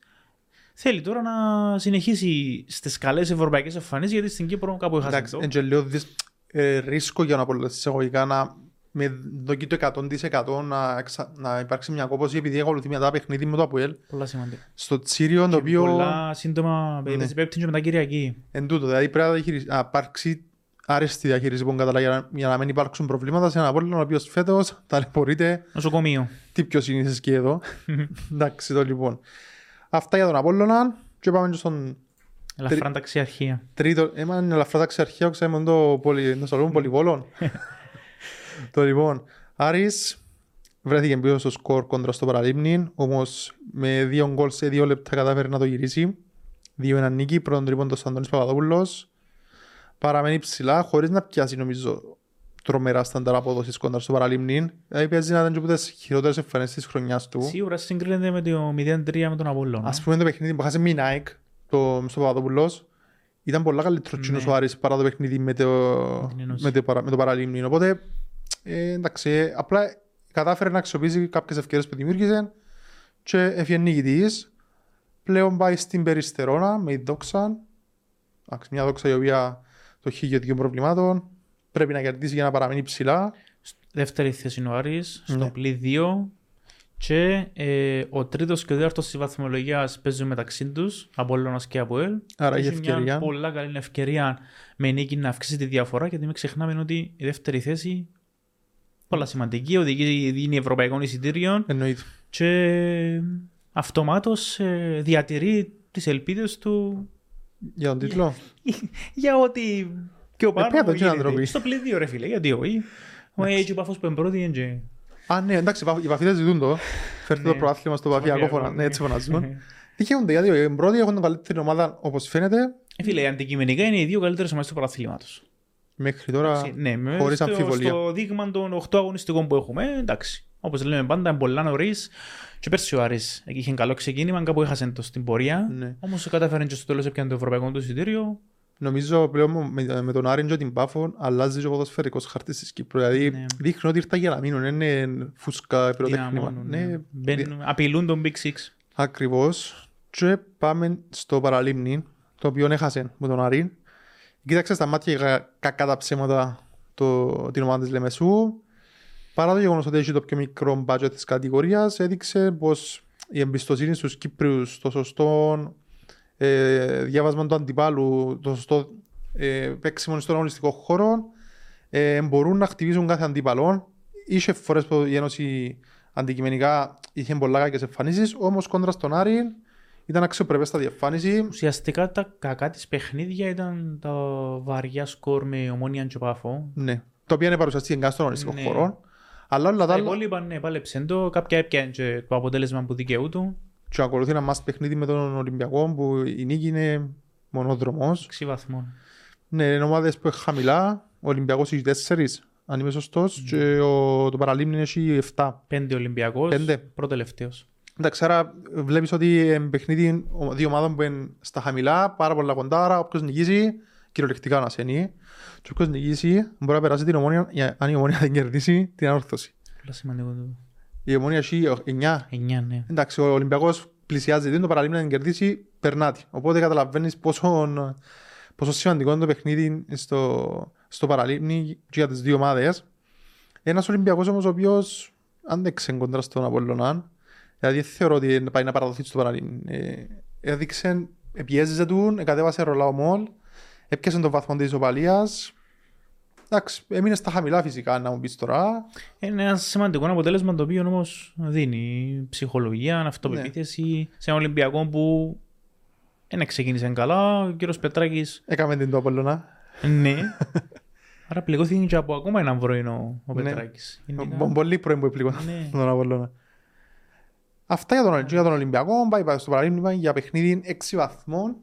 Θέλει τώρα να συνεχίσει στις καλές ευρωπαϊκές εμφανίσεις γιατί στην Κύπρο κάπου έχασε Εντάξει, το. είναι και λίγο δυσ- ε, ρίσκο για να πω εισαγωγικά να με δοκεί το 100% να, εξα- να υπάρξει μια κόπωση επειδή ακολουθεί μετά παιχνίδι με το ΑΠΟΕΛ Πολλά σημαντικά. στο Τσίριο το οποίο Πολλά σύντομα Ναι. παίζει πέμπτη και μετά Κυριακή. εν τούτο, δηλαδή πρέπει να, διαχειρισ- να υπάρξει άριστη διαχείριση που κατά για, να- για να μην υπάρξουν προβλήματα σε έναν Απόλλωνα ο οποίος φέτος ταλαιπωρείται Νοσοκομείο. τι πιο συνήθες και εδώ. Εντάξει το λοιπόν. Αυτά για τον Απόλλωνα και πάμε και στον Ελαφρά ταξιαρχία. τρίτο. Έμα είναι ελαφρά ταξιαρχία, ξέρουμε το, πολυ, το σαλόν πολυβόλων. το λοιπόν, Άρης βρέθηκε πίσω στο σκορ κόντρα στο Παραλίμνη, όμως με δύο γκολ σε δύο λεπτά κατάφερε να το γυρίσει. Δύο ένα νίκη, πρώτον τρίπον το Αντώνης Παπαδόπουλος. Παραμένει ψηλά, χωρίς να πιάσει νομίζω τρομερά στάνταρ απόδοσης κόντρα στο Παραλίμνη. Δηλαδή παίζει να ήταν και από τις χειρότερες εμφανίσεις της χρονιάς του. Σίγουρα σύγκρινεται με το 0-3 με τον Απόλλωνα. Ας πούμε το παιχνίδι που χάσε με Nike το, στο Παπαδόπουλος ήταν πολλά καλύτερος Ναι. τσίνος ο Άρης παρά το παιχνίδι με το, την Ένωση. με το, παρα- με το Παραλίμνη. Οπότε, ε, εντάξει, ε, απλά κατάφερε να αξιοποιήσει κάποιες ευκαιρίες που δημιούργησε και έφυγε νικητής. Πλέον πάει στην Περιστερώνα με η Δόξα. Εντάξει, μια Δόξα η οποία το έχει και δύο προβλημάτων. Πρέπει να κερδίσει για να παραμείνει ψηλά. Δεύτερη θέση είναι ο Άρης, στο Ναι. πλή 2. Και ε, ο τρίτος και ο τέταρτος της βαθμολογίας παίζουν μεταξύ τους, Απόλλωνας και Αποέλ. Άρα έχει Έχει μια ευκαιρία. πολλά καλή ευκαιρία με νίκη να αυξήσει τη διαφορά γιατί μην ξεχνάμε ότι η δεύτερη θέση πολλά σημαντική, οδηγεί δίνει ευρωπαϊκών εισιτήριων Εννοείται. και αυτομάτως ε, διατηρεί τις ελπίδες του Για τον τίτλο. για ότι και ο πάνω πέρα το γίνεται. άνθρωποι. Στο πλαίδιο ρε φίλε, γιατί όχι. Ο έτσι ο Πάφος που εμπρότη είναι και... Α, ναι, εντάξει, οι παφίδες ζητούν το. Φέρτε το Ναι. προάθλημα στο παφιακό φωνά. Ναι, έτσι φωνάζουν. Ε, Τυχαίνονται γιατί οι πρώτοι έχουν την καλύτερη ομάδα όπως φαίνεται Φίλε, αντικειμενικά είναι οι δύο καλύτερες ομάδες του παραθλήματος. Μέχρι τώρα Ναι, με- χωρίς στο, αμφιβολία. στο δείγμα των 8 αγωνιστικών που έχουμε, ε, εντάξει. Όπως λέμε πάντα, είναι πολλά νωρίς. Και πέρσι ο Άρης εκεί είχε καλό ξεκίνημα, κάπου έχασε το στην πορεία. Ναι. Όμως κατάφερε και στο τέλος έπιανε το ευρωπαϊκό του εισιτήριο. Νομίζω πλέον με, με τον Άρην και την Πάφο αλλάζει και ο ποδοσφαιρικός χάρτης της Κύπρου. Δηλαδή Ναι. δείχνει ότι ήρθα για να μείνουν, δεν είναι φούσκα πυροτέχνημα. Δυναμώνουν, Ναι, ναι. Μπαίνουν- Απειλούν τον Big Six. ακριβώς. Και πάμε στο Παραλίμνη, το οποίο έχασε με τον Άρη. Κοίταξε στα μάτια κα- κακά τα ψέματα το, την ομάδα της Λεμεσού. Παρά το γεγονός ότι έχει το πιο μικρό budget της κατηγορίας, έδειξε πως η εμπιστοσύνη στους Κύπριους, το σωστό ε, διάβασμα του αντιπάλου, το σωστό ε, παίξιμο στον αγωνιστικό χώρο, ε, μπορούν να χτυπήσουν κάθε αντίπαλο. Είχε φορές που η Ένωση αντικειμενικά είχε πολλά κακές εμφανίσεις, όμως κόντρα στον Άρη ήταν αξιοπρεπέστατη εμφάνιση. Ουσιαστικά τα κακά της παιχνίδια ήταν τα βαριά σκορ με ομόνια και πάφο. Ναι. Το οποίο είναι παρουσιαστή εγκάς στον αγωνιστικό Ναι. χώρο. Αλλά όλα τα Τα άλλα υπόλοιπα ναι, πάλεψαν το. Κάποια έπιανε και το αποτέλεσμα που δικαιού του. και ακολουθεί ένα μάτς παιχνίδι με τον Ολυμπιακό που η νίκη είναι μονόδρομος. 6 βαθμών. Ναι, είναι ομάδες που είναι χαμηλά. Ο Ολυμπιακός έχει τέσσερις, αν είμαι σωστός, και ο, το Παραλίμνη έχει 7. Πέντε Ολυμπιακός, Πέντε. προτελευταίος. Εντάξει, άρα βλέπεις ότι είναι παιχνίδι ο- δύο ομάδων που είναι στα χαμηλά, πάρα πολλά κοντά, άρα όποιος νικήσει, κυριολεκτικά να σένει. Και όποιος νικήσει μπορεί να περάσει την ομόνια, για- αν η ομόνια δεν κερδίσει, την ανόρθωση. Πολύ σημαντικό το. Η ομόνια έχει 9. 9, ναι. Εντάξει, ο Ολυμπιακός πλησιάζει, δεν το παραλίμνη να την κερδίσει, περνά τη. Οπότε καταλαβαίνεις πόσο, πόσο σημαντικό είναι το παιχνίδι στο, στο παραλίμνη και για τις δύο ομάδες. Ένας Ολυμπιακός όμως ο οποίος άντεξε κοντά στον Απολλωνά, δηλαδή δεν θεωρώ ότι πάει να παραδοθεί στο παραλίμνη. Ε, έδειξε, πιέζησε του, κατέβασε ρολά ο Μολ, έπιασε τον βαθμό της ισοπαλίας. Εντάξει, έμεινε στα χαμηλά φυσικά, να μου πεις τώρα. Είναι ένα σημαντικό αποτέλεσμα το οποίο όμως δίνει ψυχολογία, αυτοπεποίθηση σε έναν Ολυμπιακό που δεν ξεκίνησε καλά. Ο κύριος Πετράκη, Έκαμε την το Απολλωνά. ναι. Άρα πληγώθηκε και από ακόμα έναν πρωινό ο Ναι. Πετράκης. Μπο- Πολύ πρώην που έπληγον Ναι. τον Απολλώνα. Αυτά για τον, για τον Ολυμπιακό. Πάει πάει στο παραλίμνημα για παιχνίδι 6 βαθμών.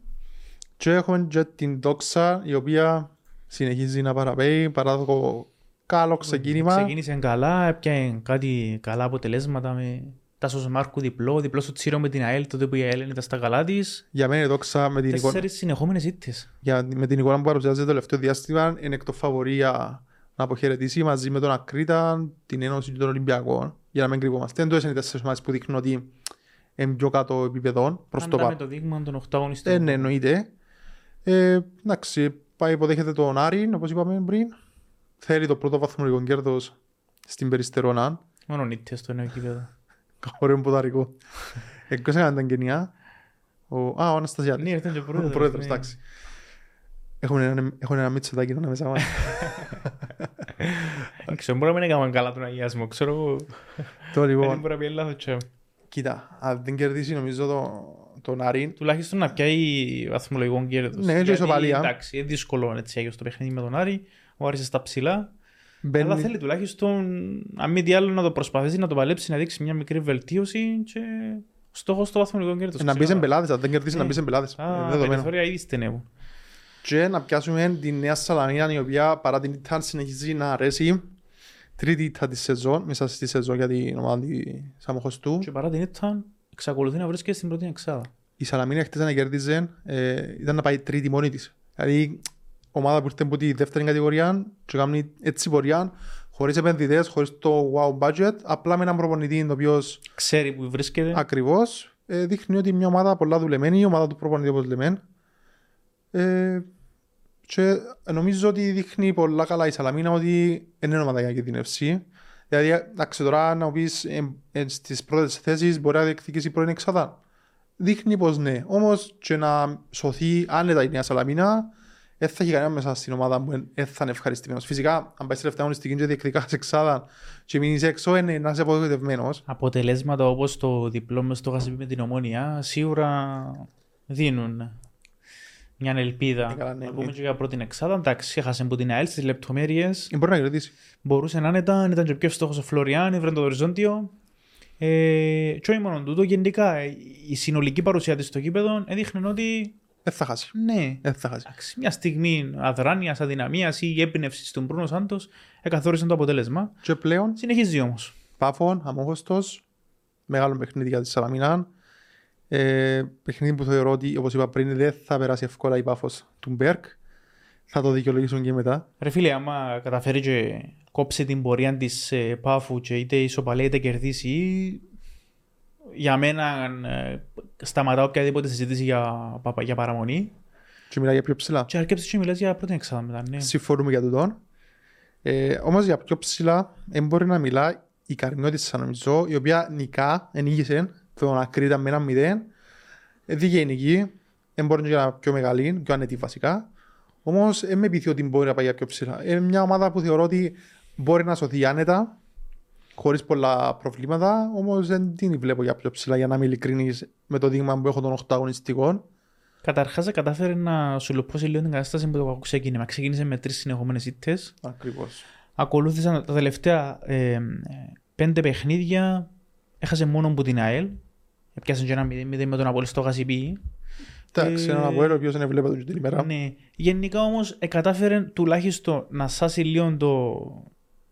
Και έχουμε και την Δόξα η οποία συνεχίζει να παραπέει παρά το καλό ξεκίνημα. Ξεκίνησε καλά, έπιανε κάτι καλά αποτελέσματα με Τάσος Μάρκου διπλό, διπλό στο Τσίρο με την ΑΕΛ, τότε που η ΑΕΛ ήταν στα καλά της. Για μένα η Δόξα με την, εικόνα, Τέσσερις συνεχόμενες ήττες. για, με την εικόνα που παρουσιάζει το τελευταίο διάστημα είναι εκ το φαβορή για να αποχαιρετήσει μαζί με τον Ακρίτα την Ένωση των Ολυμπιακών. Για να μην κρυβόμαστε. Δεν το είναι οι τέσσερις ομάδες που δείχνουν ότι είναι πιο κάτω επίπεδο προς το Πάντα παρόν. με το δείγμα των 8 Ε, αγωνιστών. ναι, εννοείται. Ε, εντάξει, πάει υποδέχεται τον Άρη, όπως είπαμε πριν. Θέλει το πρώτο βαθμολογικό κέρδος στην Περιστερώνα. Μόνο νύχτες στο νέο κήπεδο. Ωραίο ποδαρικό. Εκτός έκαναν τα εγγενεία. Ο, α, ο Αναστασιάδης. Ναι, ήταν και ο Ο πρόεδρος. πρόεδρος, ναι. Εντάξει. Έχουν ένα, έχουν ένα μίτσοτάκι να μέσα μας. Δεν ξέρω, μπορεί να μην έκαναν καλά τον αγιασμό, ξέρω εγώ. Το Δεν λοιπόν, μπορεί να πει λάθος και... κοίτα, αν δεν κερδίσει νομίζω το, τον Άρη, Τουλάχιστον να πιάει βαθμολογικό κέρδος. Ναι, και Γιατί, ισοπαλία. Εντάξει, είναι δύσκολο έτσι άγιος το παιχνίδι με τον Άρη. Ο Άρης στα ψηλά. Αλλά μπαίνει, θέλει τουλάχιστον, αν μη τι άλλο, να το προσπαθήσει να το παλέψει, να δείξει μια μικρή βελτίωση και στόχος στο βαθμολογικό κέρδος. να μπει σε Ξέρω. μπελάδες, αν δεν κερδίσει να Ναι. μπει σε μπελάδες. Α, Είναι τα δεδομένο. περιθώρια ήδη στενεύουν. Και να πιάσουμε τη Νέα Σαλαμίνα η οποία παρά την Ιτάν συνεχίζει να αρέσει. Τρίτη ήττα της σεζόν, μέσα στη σεζόν για την ομάδα της Αμοχωστού. Και παρά την ήταν, εξακολουθεί να βρίσκεται στην πρώτη εξάδα. Η Σαλαμίνα χτες να κερδίζει ε, ήταν να πάει τρίτη μόνη της. Δηλαδή ομάδα που ήρθε από τη δεύτερη κατηγορία και κάνει έτσι πορεία χωρίς επενδυτές, χωρίς το wow budget, απλά με έναν προπονητή ο οποίος Ξέρει που βρίσκεται. ακριβώς ε, δείχνει ότι μια ομάδα πολλά δουλεμένη, η ομάδα του προπονητή όπως λέμε. Ε, και νομίζω ότι δείχνει πολλά καλά η Σαλαμίνα ότι δεν είναι ομάδα για να κινδυνεύσει. Δηλαδή, εντάξει τώρα να πεις ε, ε, στις πρώτες θέσεις μπορεί να διεκδικήσει πρώην εξάδα. Δείχνει πως ναι. Όμως και να σωθεί άνετα η Νέα Σαλαμίνα δεν θα έχει κανένα μέσα στην ομάδα που δεν θα είναι ευχαριστημένος. Φυσικά, αν πάει στη τελευταία αγωνιστική και διεκδικάς εξάδα και μείνεις έξω, είναι να είσαι απογοητευμένος. Αποτελέσματα όπως το διπλό μες στο Γασιπί με την Ομόνια σίγουρα δίνουν μια ελπίδα. Ε, καλά, ναι, να πούμε ναι. και για πρώτη εξάδα. Εντάξει, έχασε από την ΑΕΛ στις λεπτομέρειες. Ε, Μπορεί να κερδίσει. Μπορούσε να ήταν, ήταν και πιο φτωχός ο Φλωριάν, έβρε το οριζόντιο. Ε, και όχι μόνο τούτο, γενικά ε, η συνολική παρουσία της στο κήπεδο έδειχνε ότι Δεν θα χάσει. ναι, Δεν θα χάσει. εντάξει, μια στιγμή αδράνειας, αδυναμίας ή έμπνευσης του Μπρούνο Σάντος εκαθόρισαν το αποτέλεσμα. Και πλέον Συνεχίζει όμως. Πάφων, Αμόχωστος, μεγάλο παιχνίδι για τη Σαλαμίνα. Ε, παιχνίδι που θεωρώ ότι, όπως είπα πριν, δεν θα περάσει εύκολα η Πάφος του Μπέρκ. Θα το δικαιολογήσουν και μετά. Ρε φίλε, άμα καταφέρει και κόψει την πορεία της Πάφου και είτε ισοπαλία είτε κερδίσει, για μένα ε, σταματά οποιαδήποτε συζήτηση για, πα- για παραμονή Και μιλάει για πιο ψηλά. και αρκέψεις και μιλάς για πρώτη εξάδα μετά. Ναι. Συμφωνούμε για τούτον. Ε, όμως για πιο ψηλά δεν μπορεί να μιλά η Καρμιώτης νομίζω, η οποία νικά, ενήγησε τον Ακρίτα με ένα μηδέν. Ε, Δίκαιη νική, δεν μπορεί να είναι πιο μεγάλη, πιο ανετή βασικά. Όμως δεν με πείθει ότι μπορεί να πάει για πιο ψηλά. Είναι μια ομάδα που θεωρώ ότι μπορεί να σωθεί άνετα, χωρίς πολλά προβλήματα, όμως δεν την βλέπω για πιο ψηλά για να είμαι ειλικρινής με το δείγμα που έχω των 8 αγωνιστικών. Καταρχάς κατάφερε να σου λοπώσει λίγο την κατάσταση με το κακό ξεκίνημα. Ξεκίνησε με τρεις συνεχόμενες ήττες. Ακριβώς. Ακολούθησαν τα τελευταία ε, ε, πέντε παιχνίδια. Έχασε μόνο από την ΑΕΛ. Έπιασε και ένα 0-0 με τον Απόλυ στο Γασιπί. Εντάξει, Ε, έναν από ο οποίος δεν βλέπω τον την ημέρα. Ναι. Γενικά όμως κατάφερε τουλάχιστον να σάσει λίγο το.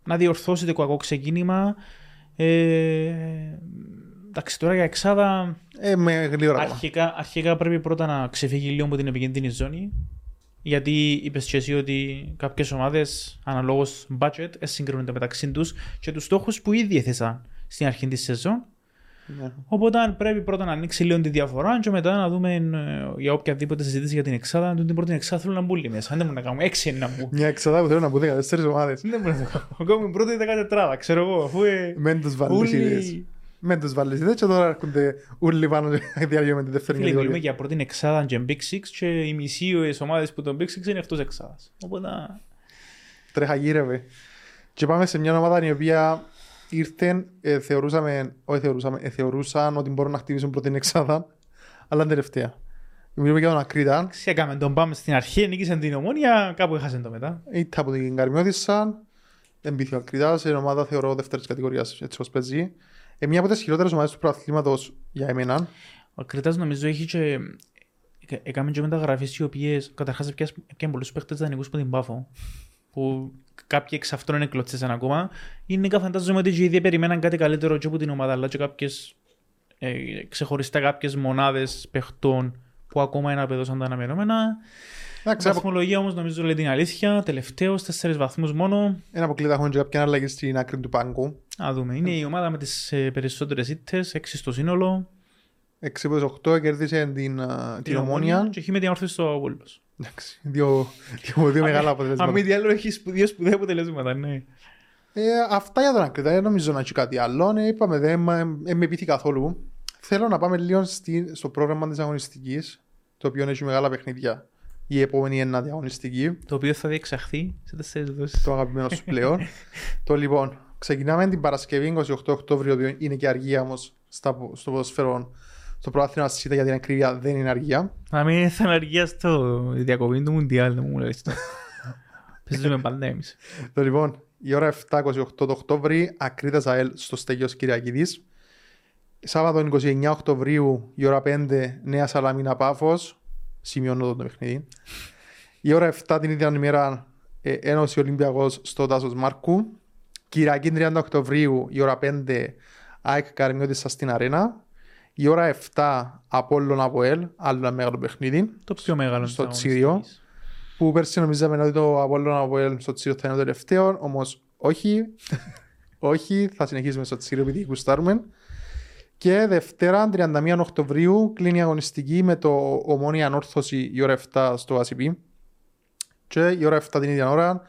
να διορθώσει το κακό ξεκίνημα. Ε, εντάξει, τώρα για εξάδα Ε, με γλύωρα ακόμα. αρχικά, αρχικά πρέπει πρώτα να ξεφύγει λίγο από την επικίνδυνη ζώνη. Γιατί είπες και εσύ ότι κάποιες ομάδες αναλόγως budget ε, συγκρίνονται μεταξύ τους και τους στόχους που ήδη έθεσαν στην αρχή της σεζόν. Ναι. Οπότε πρέπει πρώτα να ανοίξει λίγο τη διαφορά και μετά να δούμε ε, για οποιαδήποτε συζήτηση για την εξάδα. Αν την πρώτη εξάδα θέλουν να μπουν μέσα. Αν δεν μπορούν να κάνουμε έξι είναι να μπουν. Μια εξάδα που θέλω να πω 14 ομάδες. Δεν μπορούν να κάνουμε. Κάνουμε πρώτη δεκατετράδα, ξέρω εγώ. Αφού ε, Μεν τους βάλεις ιδέες. όλοι. Μεν τους βάλεις ιδέες και τώρα έρχονται όλοι πάνω και διαλύουμε τη δεύτερη Φίλε, μιλούμε κατηγορία. για πρώτη εξάδα και Big Six και οι μισοί ομάδες που τον Big Six είναι εκτός εξάδας. Οπότε. Τρέχα γύρευε. Και πάμε σε μια ομάδα η οποία ήρθε, ε, θεωρούσαμε, όχι θεωρούσαμε, ε, θεωρούσαν ότι μπορούν να χτυπήσουν πρώτη εξάδα, αλλά τελευταία. Μιλούμε για τον Ακρίτα, Ξέκαμε τον πάμε στην αρχή, νίκησε την ομόνια, κάπου έχασε το μετά. ήρθε από την Καρμιώτισσα, δεν πήθη ο Ακρίτας, είναι ομάδα θεωρώ δεύτερης κατηγορίας έτσι όπως παίζει. Ε, μια από τις χειρότερες ομάδες του προαθλήματος για εμένα. Ο Κρήτας νομίζω έχει και... έκα- Έκαμε και μεταγραφές οι οποίες καταρχάς έπιαν πολλούς παίχτες δανεικούς από την Πάφο που κάποιοι εξ αυτών είναι κλωτσέσαν ακόμα. Γενικά φαντάζομαι ότι και ήδη περιμέναν κάτι καλύτερο και από την ομάδα αλλά και κάποιες ε, ξεχωριστά κάποιες μονάδες παιχτών που ακόμα είναι απεδώσαν τα αναμενόμενα. Η Εντάξει, απο- βαθμολογία όμως νομίζω λέει την αλήθεια. Τελευταίος, τέσσερις βαθμούς μόνο. ένα αποκλείδα έχουν και κάποια αλλαγή στην άκρη του πάγκου. Να δούμε. Είναι η ομάδα με τις ε, περισσότερες ήττες, έξι στο σύνολο. 6 από 8 κέρδισε την, α, την ομόνια. Και έχει με διαμόρφωση στο Βόλος. Εντάξει, δύο, δύο, δύο μεγάλα Αν αποτελέσματα. μη τι άλλο έχεις σπου- δύο σπουδαία αποτελέσματα, ναι. Ε, αυτά για τον Ακρίτα, δεν νομίζω να έχει κάτι άλλο. Ναι, είπαμε, δεν με, ε, με πείθει καθόλου. Θέλω να πάμε λίγο στη, στο πρόγραμμα της αγωνιστικής, το οποίο έχει μεγάλα παιχνίδια η επόμενη ένα διαγωνιστική. Το οποίο θα διεξαχθεί σε τέσσερις δόσεις. το αγαπημένο σου πλέον. το λοιπόν, ξεκινάμε την Παρασκευή 28 Οκτώβριο, είναι και αργία όμως στο ποδοσφαίρο. Στο πρωτάθλημα ΣΥΤΑ για την ακρίβεια δεν είναι αργία. Να μην ήρθαν αργίας στο διακοπή του Μουντιάλ, δεν μου λες το. Παίζουμε πάντα εμείς. το λοιπόν, η ώρα 7-28 το Οκτώβρη, Ακρίτα ΑΕΛ στο Στέγιος Κυριακίδης. Σάββατο 29 Οκτωβρίου, η ώρα 5, Νέα Σαλαμίνα Πάφος. Σημειώνω το παιχνίδι. Η ώρα 7 την ίδια ημέρα, ε, Ένωση Ολυμπιακός στο Τάσος Μάρκου. Κυριακή 30 Οκτωβρίου, η ώρα 5, ΑΕΚ Καρμιώτησα στην Αρένα. Η ώρα 7, Απόλλων Αποέλ, άλλο ένα μεγάλο παιχνίδι. Το πιο μεγάλο στο της Τσίριο. αγωνιστικής. Που πέρσι νομίζαμε ότι το Απόλλων Αποέλ στο Τσίριο θα είναι το τελευταίο, όμως όχι. όχι, θα συνεχίσουμε στο Τσίριο επειδή γουστάρουμε. Και Δευτέρα, 31 Οκτωβρίου, κλείνει η αγωνιστική με το Ομόνια Ανόρθωση η ώρα 7 στο ACP. Και η ώρα 7 την ίδια ώρα,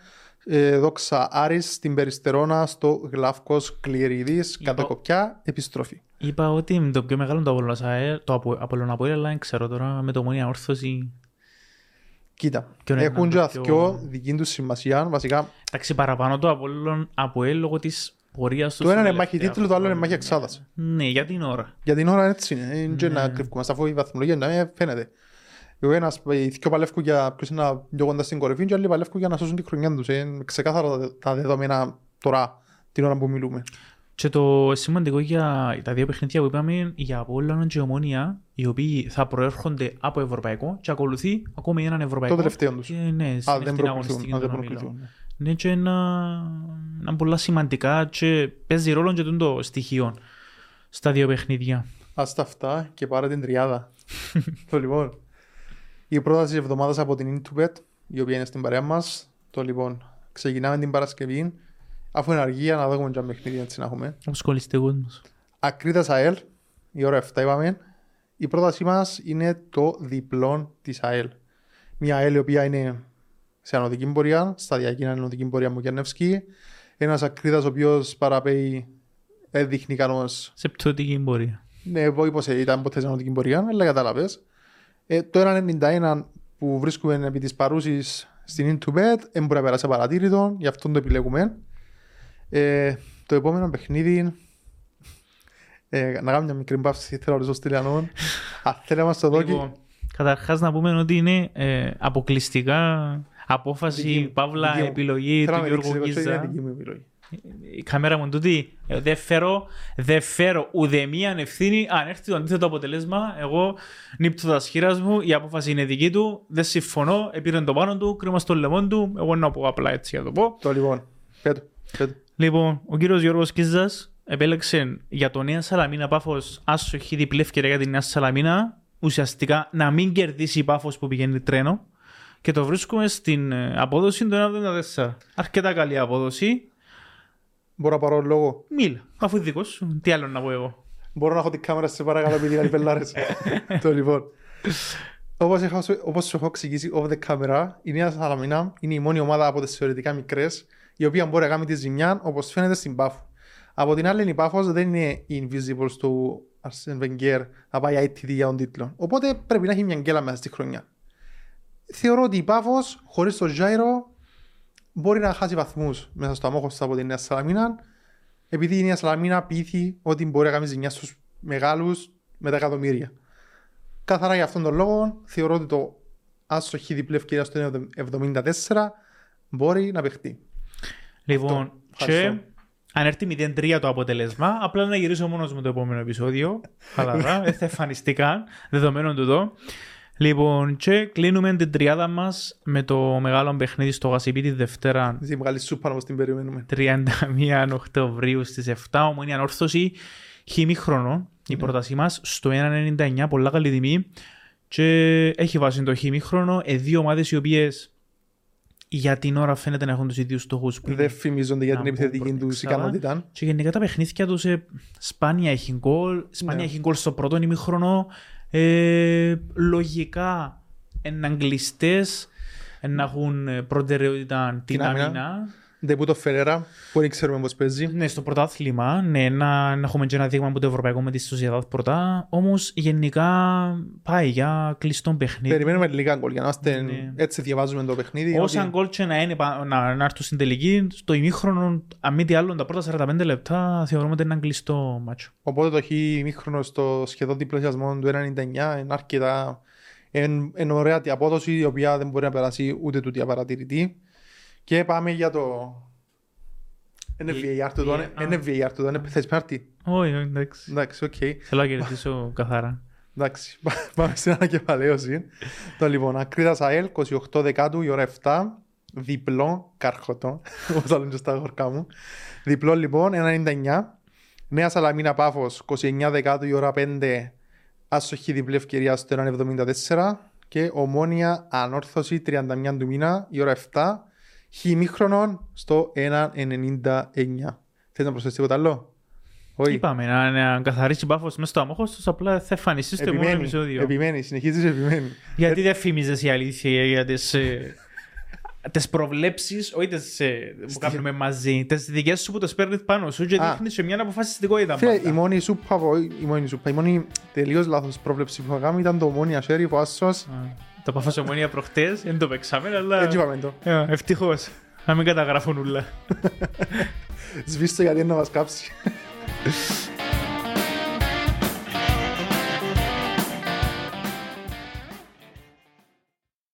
ε, δόξα Άρης στην Περιστερώνα στο Γλαύκος Κληρίδης, Είπα- κατά κοπιά, επιστροφή. Είπα ότι το πιο μεγάλο είναι το Απόλλωνας ΑΕΛ, το Απο- Απολλώνα Αποέλ, αλλά δεν ξέρω τώρα με το μόνη όρθωση. Κοίτα, Ποιον είναι έχουν το και πιο- δυο δική τους σημασία. Βασικά, Εντάξει, παραπάνω το Απόλλων Αποέλ λόγω της πορείας τους. το ένα στην είναι μάχη τελευταία τίτλου, το άλλο είναι χρονιά. μάχη εξάδας. Ναι, για την ώρα. Για την ώρα έτσι είναι. Είναι και Ναι. να κρυφκούμαστε αφού η βαθμολογία να μην φαίνεται. Ο ένας, οι δυο παλεύκουν για ποιος είναι να διώγονται στην κορυφή και οι άλλοι παλεύκουν για να σώσουν τη χρονιά τους. Είναι ξεκάθαρα τα- τα δεδομένα τώρα, την ώρα που μιλούμε. Και το σημαντικό για τα δύο παιχνίδια που είπαμε για Απόλλωνα και Ομόνια, οι οποίοι θα προέρχονται από ευρωπαϊκό και ακολουθεί ακόμη έναν ευρωπαϊκό. Το τελευταίο τους. Και, ναι, Α, στην δεν στην αγωνιστική προκριθούν. Α, δεν των ομίλων. προκριθούν. Ναι, και ένα, ένα πολλά σημαντικά και παίζει ρόλο και το στοιχείο στα δύο παιχνίδια. Ας τα αυτά και πάρε την τριάδα. το λοιπόν. Η πρόταση της εβδομάδας από την Intubet, η οποία είναι στην παρέα μας. Το λοιπόν, ξεκινάμε την Παρασκευή. Αφού είναι αργία να δούμε και ένα παιχνίδι έτσι να έχουμε. Όπως κολλήστε κόσμος. Ακρίτας ΑΕΛ, η ώρα 7 είπαμε. Η πρότασή μας είναι το διπλό της ΑΕΛ. Μια ΑΕΛ η οποία είναι σε ανωδική πορεία, σταδιακή ανωδική πορεία μου Κερνεύσκη. Ένας Ακρίτας ο οποίος παραπέει δεν δείχνει ικανός Σε πτωτική πορεία. ναι, εγώ είπα σε ήταν ποτέ σε ανωτική πορεία, αλλά κατάλαβες. Ε, το 1.91 που βρίσκουμε επί της παρούσης στην Intubet, δεν μπορεί να περάσει παρατήρητο, γι' αυτό το επιλέγουμε. Ε, το επόμενο παιχνίδι, ε, να κάνουμε μια μικρή παύση, θέλω να ρωτήσω στη Λιανόν. Αν θέλει να μας το δώσει, Λοιπόν, καταρχάς να πούμε ότι είναι ε, αποκλειστικά απόφαση, Δική μου, παύλα, δική μου. επιλογή θέλω του να με Γιώργου ρίξεις λίγο, είναι Κίζα. δική μου επιλογή. Η κάμερα μου τούτη, ε, δεν φέρω, δεν φέρω ούτε μία ευθύνη. Αν έρθει το αντίθετο αποτελέσμα, εγώ νύπτω τα σχήρας μου, η απόφαση είναι δική του, δεν συμφωνώ, επήρε το πάνω του, κρίμα στο λαιμό του, εγώ να πω απλά έτσι για το πω. Το λοιπόν, πέτω, πέτω. Λοιπόν, ο κύριος Γιώργος Κίζας επέλεξε για το Νέα Σαλαμίνα Πάφος άσοχη διπλή ευκαιρία για τη Νέα Σαλαμίνα ουσιαστικά να μην κερδίσει η Πάφος που πηγαίνει τρένο και το βρίσκουμε στην ε, απόδοση του 1,74. Αρκετά καλή απόδοση. Μπορώ να πάρω λόγο; Μίλα, αφού είναι δικός σου. Τι άλλο να πω εγώ; Μπορώ να έχω την κάμερα σε παρακαλώ επειδή είναι πελάρες. το λοιπόν. Όπως, έχω, όπως σου έχω εξηγήσει off the camera, η Νέα Σαλαμίνα είναι η μόνη ομάδα από τις θεωρητικά μικρές η οποία μπορεί να κάνει τη ζημιά όπως φαίνεται στην Πάφο. Από την άλλη η Πάφος δεν είναι η invisible του Arsene Wenger να πάει ITD για τον τίτλο. Οπότε πρέπει να έχει μια γκέλα μέσα στη χρονιά. Θεωρώ ότι η Πάφος χωρίς το Jairo μπορεί να χάσει βαθμούς μέσα στο αμόχωστο από την Νέα Σαλαμίνα επειδή η Νέα Σαλαμίνα πείθει ότι μπορεί να κάνει ζημιά στους μεγάλους με τα εκατομμύρια. Καθαρά για αυτόν τον λόγο θεωρώ ότι το άσοχη διπλή ευκαιρία στο 74 μπορεί να παιχτεί. Λοιπόν, και Ευχαριστώ. αν έρθει 0-3 το αποτέλεσμα, απλά να γυρίσω μόνος μου το επόμενο επεισόδιο. Χαλαρά, δεν θα εμφανιστεί καν, δεδομένων του εδώ. Λοιπόν, και κλείνουμε την τριάδα μας με το μεγάλο παιχνίδι στο Γασιπί τη Δευτέρα Τη μεγάλη σούπα όπως την περιμένουμε. 31 Οκτωβρίου στις 7, ομόνια ανόρθωση, χημίχρονο, η πρότασή μας, στο 1,99, πολλά καλή τιμή. Και έχει βάσει το χημίχρονο, ε, δύο ομάδες οι οποίες για την ώρα φαίνεται να έχουν τους ίδιους στόχους που είναι Δεν φημίζονται για να την μπουν επιθετική πρώτη τους εξάδα. ικανότητα. Και γενικά τα παιχνίδια τους ε, σπάνια έχει γκολ, σπάνια Ναι. έχει γκολ στο πρώτο ημίχρονο. Ε, λογικά είναι αγγλιστές, να έχουν ε, προτεραιότητα την Την άμυνα. Άμυνα. Ντεπούτο Φερέρα, που δεν ξέρουμε πώς παίζει. Ναι, στο πρωτάθλημα, ναι, να, να έχουμε και ένα δείγμα από το ευρωπαϊκό με τη Σοσιαδάδ πρώτα. Όμως γενικά πάει για κλειστό παιχνίδι. Περιμένουμε λίγα γκολ για να είμαστε Ναι. έτσι διαβάζουμε το παιχνίδι. Όσα ότι- γκολ και να είναι πα- να, να έρθουν στην τελική, στο ημίχρονο, αν μη τι άλλο, τα πρώτα 45 λεπτά θεωρούμε ότι είναι ένα κλειστό μάτσο. Οπότε το χει μήχρονο στο σχεδόν διπλασιασμό του 1,99 είναι αρκετά εν, εν ωραία τη απόδοση η οποία δεν μπορεί να περάσει ούτε τούτη απαρατηρητή. Και πάμε για το... Είναι Η- VAR του, το η- είναι- α. είναι VAR του, το είναι θες πέναρτη. Όχι, εντάξει. Εντάξει, οκ. Θέλω να κερδίσω καθαρά. Εντάξει, πάμε στην ανακεφαλαίωση. το λοιπόν, Ακρίδας ΑΕΛ, 28 Δεκάτου, η ώρα 7, διπλό, καρχωτό, όπως θα λένε και στα χωρκά μου. Διπλό λοιπόν, 1,99. Νέας Σαλαμίνα Πάφος, 29 Δεκάτου, η ώρα 5, άσοχη διπλή ευκαιρία στο 1,74. Και Ομόνια Ανόρθωση, 31 του μήνα, η ώρα 7, χιμίχρονον στο 1,99. Θες να προσθέσεις τίποτα άλλο; Όχι. Είπαμε να, να καθαρίσει μπάφος μέσα στο αμόχωστο, απλά θα εμφανιστείς στο επόμενο Επιμένει, επεισόδιο. επιμένει, συνεχίζεις επιμένει. Γιατί δεν φήμιζες η αλήθεια για τις, ε, τις προβλέψεις, όχι τις ε, που κάνουμε μαζί, τις δικές σου που το παίρνεις πάνω σου και Α. δείχνεις σε μια αποφασιστικότητα. Φίλε, πάντα. η μόνη σούπα, που- η μόνη σούπα, η μόνη τελείως λάθος πρόβλεψη που είχα κάνει ήταν το μόνη աշέρι που άσος. Α, Το πάθος ομονία προχτές, δεν το παίξαμε, αλλά Έτσι είπαμε το. ε, ευτυχώς. Να μην καταγράφουν ούλα. Σβήστο γιατί είναι να μας κάψει.